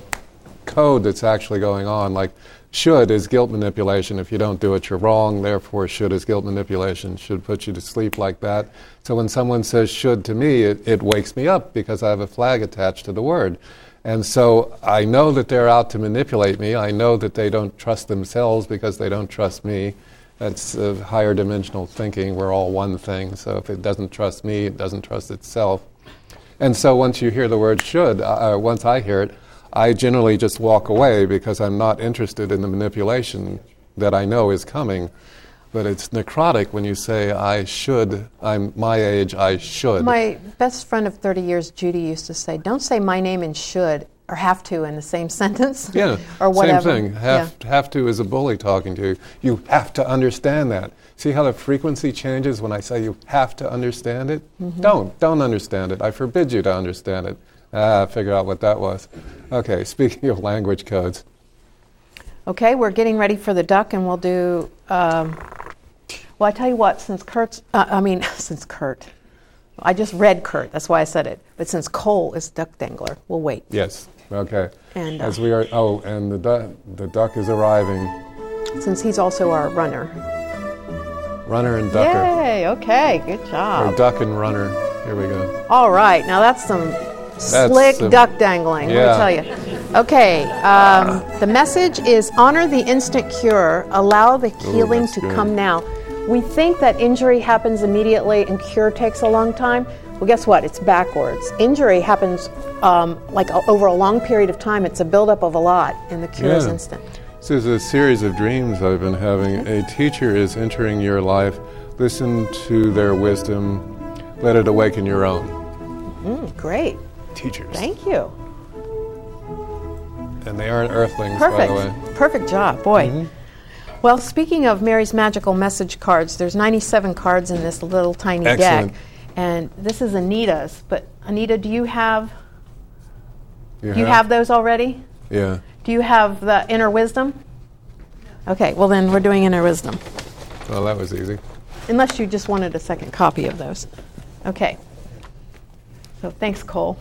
code that's actually going on, like should is guilt manipulation. If you don't do it, you're wrong. Therefore, should is guilt manipulation. Should put you to sleep like that. So when someone says should to me, it, it wakes me up because I have a flag attached to the word. And so I know that they're out to manipulate me. I know that they don't trust themselves because they don't trust me. That's uh, higher dimensional thinking. We're all one thing. So if it doesn't trust me, it doesn't trust itself. And so once you hear the word should, uh, once I hear it, I generally just walk away because I'm not interested in the manipulation that I know is coming. But it's necrotic when you say, I should, I'm my age, I should. My best friend of 30 years, Judy, used to say, "Don't say my name and should or have to in the same <laughs> sentence." yeah, or whatever. same thing. Have, have to is a bully talking to you. You have to understand that. See how the frequency changes when I say you have to understand it? Mm-hmm. Don't. Don't understand it. I forbid you to understand it. Ah, figure out what that was. Okay, <laughs> speaking of language codes. Okay, we're getting ready for the duck, and we'll do. Um, well, I tell you what, since Kurt's, uh, I mean, <laughs> since Kurt, I just read Kurt, that's why I said it. But since Cole is duck dangler, we'll wait. Yes. Okay. And, uh, As we are, oh, and the, du- the duck is arriving. Since he's also our runner. Runner and ducker. Yay! Okay, good job. Or duck and runner. Here we go. All right, now that's some slick some- duck dangling. Yeah. Let me tell you. Okay, um, the message is honor the instant cure. Allow the healing that's to good. come now. We think that injury happens immediately and cure takes a long time. Well, guess what? It's backwards. Injury happens um, like o- over a long period of time. It's a buildup of a lot, and the cure is Yeah. instant. This is a series of dreams I've been having. A teacher is entering your life. Listen to their wisdom. Let it awaken your own. Mm, great. Teachers. Thank you. and they aren't earthlings, by the way. Mm-hmm. Perfect job, boy. Well, speaking of Mary's magical message cards, there's 97 cards in this little tiny Excellent. deck, and this is Anita's. But Anita, do you have do you have those already? Yeah. Do you have the inner wisdom? Okay, well then we're doing inner wisdom, Well, that was easy. unless you just wanted a second copy of those. Okay. So thanks, Cole.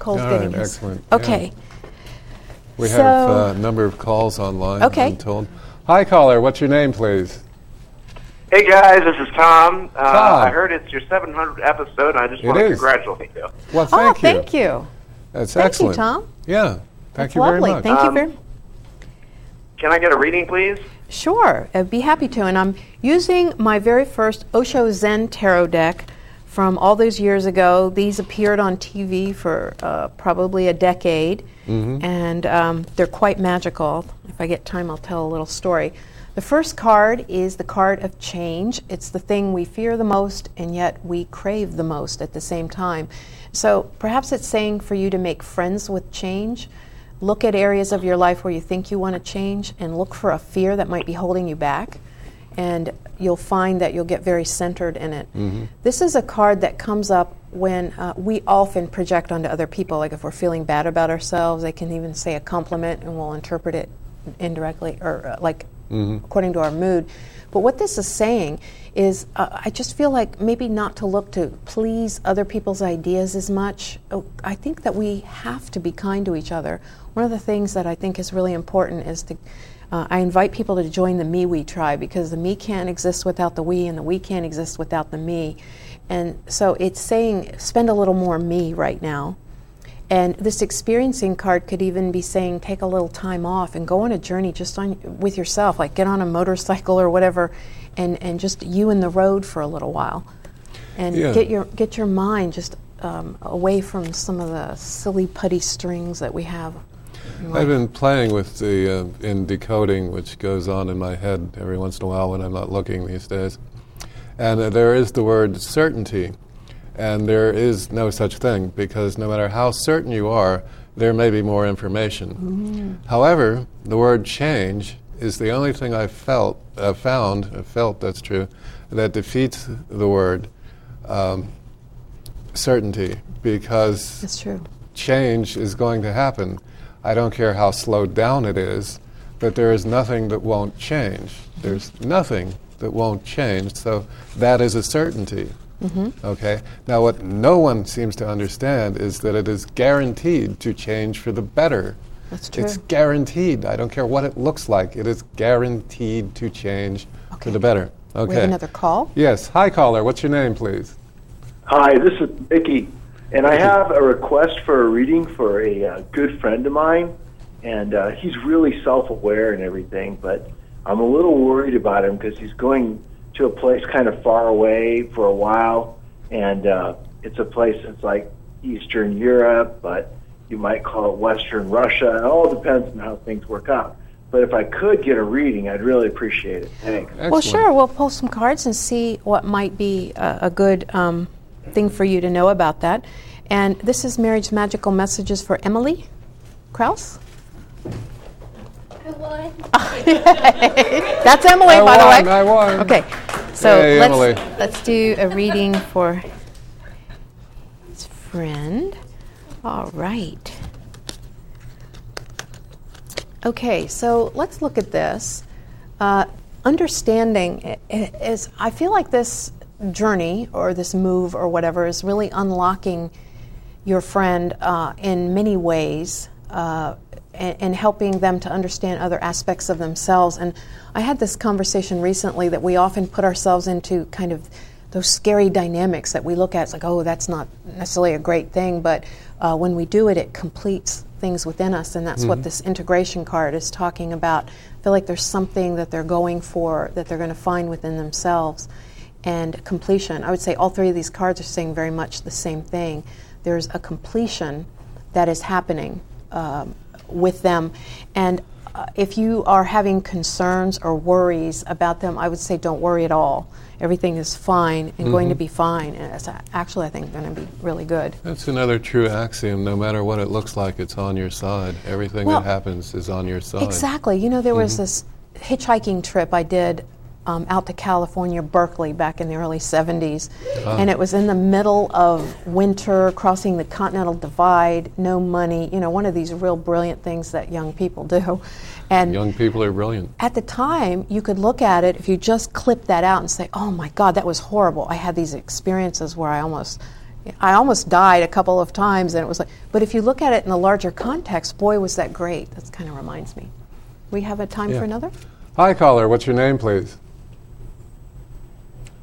Cole's All getting right, his. excellent, yeah. Okay. We So- have uh, a number of calls online. Okay. I'm told. Hi, caller. What's your name, please? Hey guys, this is Tom. Uh, Tom. I heard it's your 700th episode, and I just It want to congratulate you. Well, Oh, thank you. thank you. That's Thank excellent. you, Tom. Yeah. Thank That's you lovely. very much. Thank Um, you very much. can I get a reading, please? Sure, I'd be happy to. And I'm using my very first Osho Zen Tarot deck from all those years ago. These appeared on TV for uh, probably a decade, and um, they're quite magical. If I get time, I'll tell a little story. The first card is the card of change. It's the thing we fear the most, and yet we crave the most at the same time. So perhaps it's saying for you to make friends with change. Look at areas of your life where you think you want to change and look for a fear that might be holding you back. And you'll find that you'll get very centered in it. This is a card that comes up when uh, we often project onto other people. Like if we're feeling bad about ourselves, they can even say a compliment and we'll interpret it indirectly or uh, like according to our mood. But what this is saying is, uh, I just feel like maybe not to look to please other people's ideas as much. Oh, I think that we have to be kind to each other. One of the things that I think is really important is to. Uh, I invite people to join the me we tribe because the me can't exist without the we, and the we can't exist without the me. And so it's saying, spend a little more me right now. And this experiencing card could even be saying take a little time off and go on a journey just on with yourself, like get on a motorcycle or whatever, and, and just you in the road for a little while, and Yeah. get your get your mind just um, away from some of the silly putty strings that we have. I've been playing with the uh, in decoding, which goes on in my head every once in a while when I'm not looking these days. And uh, there is the word certainty, and there is no such thing because no matter how certain you are, there may be more information. However, the word change is the only thing I've felt, uh, found, uh, felt that's true, that defeats the word um, certainty because change is going to happen. I don't care how slowed down it is, but there is nothing that won't change. There's nothing that won't change, so that is a certainty. Mm-hmm. Okay? Now, what no one seems to understand is that it is guaranteed to change for the better. That's true. It's guaranteed. I don't care what it looks like, it is guaranteed to change Okay. for the better. Okay. We have another call. Yes. Hi, caller. What's your name, please? Hi, this is Mickey, and I have a request for a reading for a uh, good friend of mine, and uh, he's really self-aware and everything, but I'm a little worried about him because he's going to a place kind of far away for a while, and uh, it's a place that's like Eastern Europe, but you might call it Western Russia. It all depends on how things work out. But if I could get a reading, I'd really appreciate it. Thanks. Well, sure. We'll pull some cards and see what might be a, a good um, thing for you to know about that. And this is Mary's Magical Messages for Emily Kraus. <laughs> That's Emily, I by won, the way. I won. Okay, so Hey, let's Emily. let's do a reading for his friend. All right. Okay, so let's look at this. Uh, understanding i- i- is, I feel like this journey or this move or whatever is really unlocking your friend uh, in many ways uh, and, and helping them to understand other aspects of themselves. And I had this conversation recently that we often put ourselves into kind of those scary dynamics that we look at. It's like, oh, that's not necessarily a great thing, but uh, when we do it, it completes things within us, and that's what this integration card is talking about. I feel like there's something that they're going for that they're going to find within themselves and completion. I would say all three of these cards are saying very much the same thing. There's a completion that is happening um, with them. And uh, if you are having concerns or worries about them, I would say don't worry at all. Everything is fine and going to be fine. And it's actually, I think, going to be really good. That's another true axiom. No matter what it looks like, it's on your side. Everything Well, that happens is on your side. Exactly. You know, there was this hitchhiking trip I did um, out to California, Berkeley, back in the early 70s. And it was in the middle of winter, crossing the Continental Divide, no money, you know, one of these real brilliant things that young people do. <laughs> And Young people are brilliant. at the time, you could look at it if you just clip that out and say, "Oh my God, that was horrible." I had these experiences where I almost, I almost died a couple of times, and it was like. But if you look at it in the larger context, boy, was that great. That kind of reminds me. We have a time Yeah. for another. Hi, caller. What's your name, please?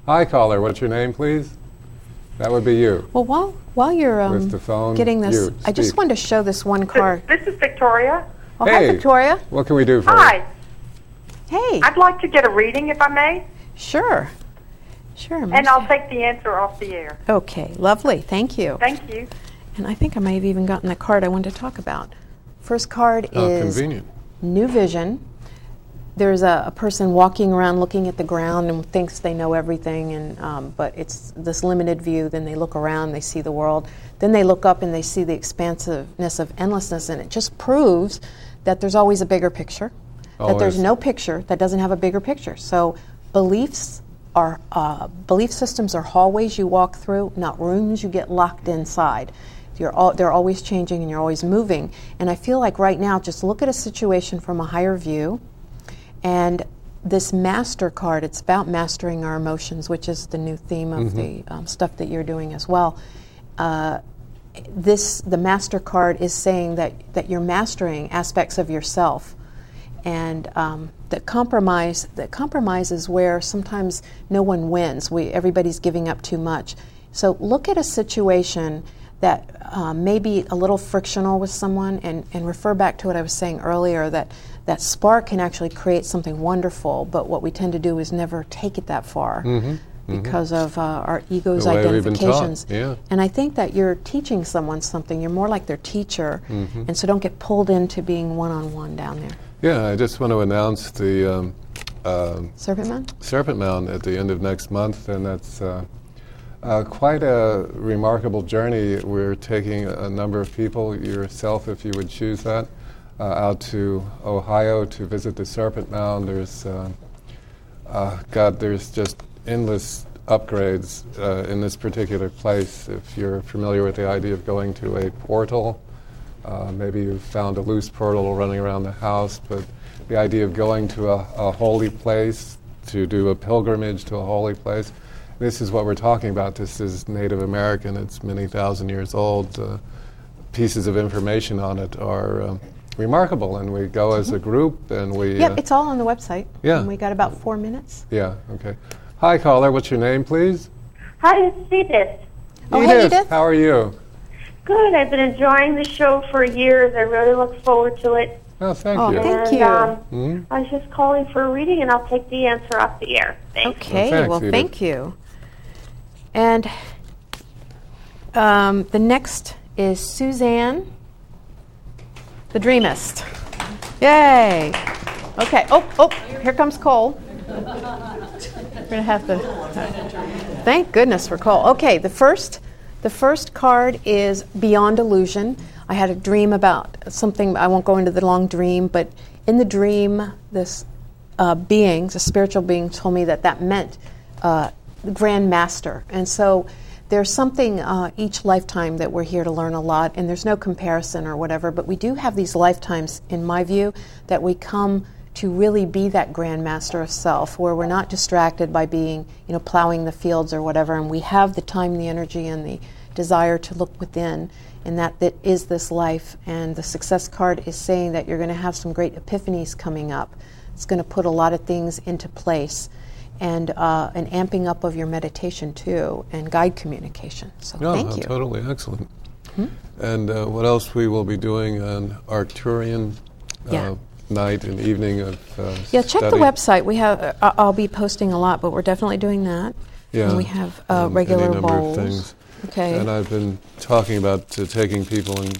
Hi, caller. What's your name, please? That would be you. Well, while while you're um, the phone, getting this, you I just wanted to show this one card. This is Victoria. Oh, hi, Hey. Victoria. What can we do for you? Hi. Hey. I'd like to get a reading if I may, Sure. Sure. and I'll take the answer off the air. Okay, lovely. Thank you. Thank you. And I think I may have even gotten the card I wanted to talk about. First card is convenient. New Vision. There's a, a person walking around looking at the ground and thinks they know everything, and um, but it's this limited view. Then they look around, they see the world. Then they look up and they see the expansiveness of endlessness, and it just proves that there's always a bigger picture. That there's no picture that doesn't have a bigger picture. So beliefs are uh, belief systems are hallways you walk through, not rooms you get locked inside. You're all, they're always changing and you're always moving. And I feel like right now, just look at a situation from a higher view. And this master card, it's about mastering our emotions, which is the new theme of the um, stuff that you're doing as well. Uh, this the master card is saying that that you're mastering aspects of yourself and um, that compromise that compromise is where sometimes no one wins. We everybody's giving up too much. So look at a situation that um, may be a little frictional with someone and, and refer back to what i was saying earlier that that spark can actually create something wonderful but what we tend to do is never take it that far because of uh, our ego's Mm-hmm. The way we've been identifications yeah. and I think that you're teaching someone something. You're more like their teacher, Mm-hmm. and so don't get pulled into being one on one down there. Yeah, I just want to announce the um, um Serpent Man? Serpent Mound at the end of next month, and that's uh, uh, quite a remarkable journey. We're taking a number of people, yourself if you would choose that, uh, out to Ohio to visit the Serpent Mound. There's, uh, uh, God, there's just endless upgrades uh, in this particular place. If you're familiar with the idea of going to a portal, uh, maybe you've found a loose portal running around the house, but the idea of going to a, a holy place, to do a pilgrimage to a holy place, this is what we're talking about. This is Native American, it's many thousand years old. Uh, pieces of information on it are um, remarkable, and we go as a group and we. Yep, uh, it's all on the website. Yeah. And we got about four minutes. yeah, okay. Hi, caller, what's your name, please? Hi, this is Edith. Oh, hey, Edith. How are you? Good. I've been enjoying the show for years. I really look forward to it. Oh, thank Oh, you. thank and, you. Um, Mhm. I was just calling for a reading, and I'll take the answer off the air. Thanks. Okay, Well, thanks, well, thank you. And um, the next is Suzanne, the Dreamist. Yay! Okay, oh, oh, here comes Cole. We're to have to. Thank goodness for Cole. Okay, the first, the first card is Beyond Illusion. I had a dream about something. I won't go into the long dream, but in the dream, this uh, being, a spiritual being, told me that that meant uh, Grand Master. And so there's something uh, each lifetime that we're here to learn a lot, and there's no comparison or whatever, but we do have these lifetimes, in my view, that we come to really be that grand master of self where we're not distracted by being you know plowing the fields or whatever and we have the time the energy and the desire to look within and that that is this life. And the success card is saying that you're going to have some great epiphanies coming up. It's going to put a lot of things into place and uh, an amping up of your meditation too and guide communication so thank you totally excellent. And uh, what else we will be doing on Arcturian Yeah. uh, night and evening of uh, yeah check the website we have uh, i'll be posting a lot but we're definitely doing that Yeah, and we have um, regular any number bowls of things. okay And I've been talking about uh, taking people and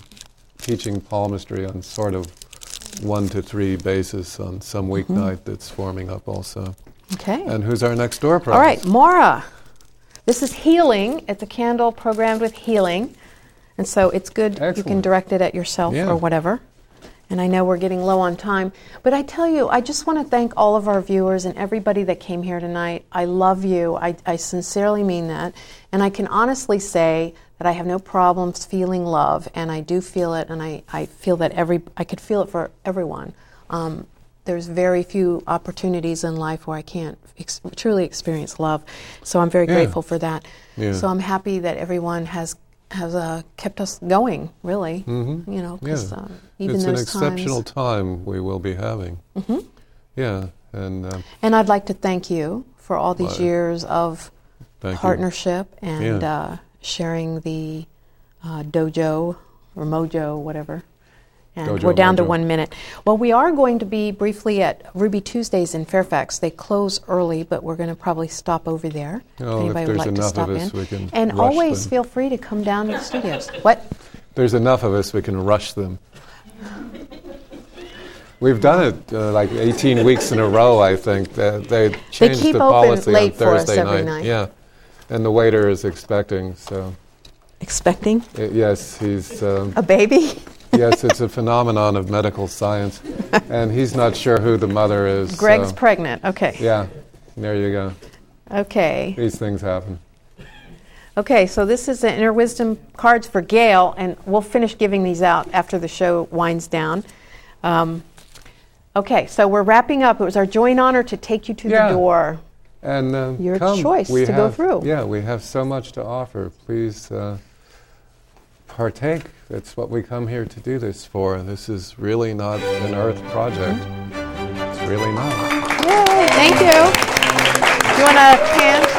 teaching palmistry on sort of one to three basis on some Mm-hmm. weeknight that's forming up also. Okay And who's our next door prize? All right, Mara. This is healing. It's a candle programmed with healing. And so it's good. You can direct it at yourself Yeah. or whatever. And I know we're getting low on time. But I tell you, I just want to thank all of our viewers and everybody that came here tonight. I love you. I, I sincerely mean that. And I can honestly say that I have no problems feeling love. And I do feel it. And I, I feel that every, I could feel it for everyone. Um, there's very few opportunities in life where I can't ex- truly experience love. So I'm very Yeah. grateful for that. Yeah. So I'm happy that everyone has has uh, kept us going. Really, Mhm. you know, Yeah. uh, even it's an exceptional times. time we will be having. hmm Yeah, and uh, And I'd like to thank you for all these years of thank you. partnership and uh, sharing the uh, dojo or mojo, whatever. And we're down to one minute. Well, we are going to be briefly at Ruby Tuesdays in Fairfax. They close early, but we're going to probably stop over there. Oh, if anybody would there's like to stop of us, in. we can and always them. feel free to come down to the studios. What? There's enough of us, we can rush them. We've done it uh, like 18 weeks in a row, I think. They, they changed keep the policy late on Thursday night. night. Yeah. And the waiter is expecting, so Expecting uh, yes, he's um, a baby? Yes, it's a phenomenon of medical science, and he's not sure who the mother is. Greg's so- pregnant. Okay. Yeah, there you go. Okay. These things happen. Okay, so this is the inner wisdom cards for Gail, and we'll finish giving these out after the show winds down. Um, okay, so we're wrapping up. It was our joy and honor to take you to Yeah. the door. And uh, Your come. choice we to go through. Yeah, we have so much to offer. Please uh, partake. That's what we come here to do this for. This is really not an Earth project. It's really not. Yay, thank you. Do you want a hand?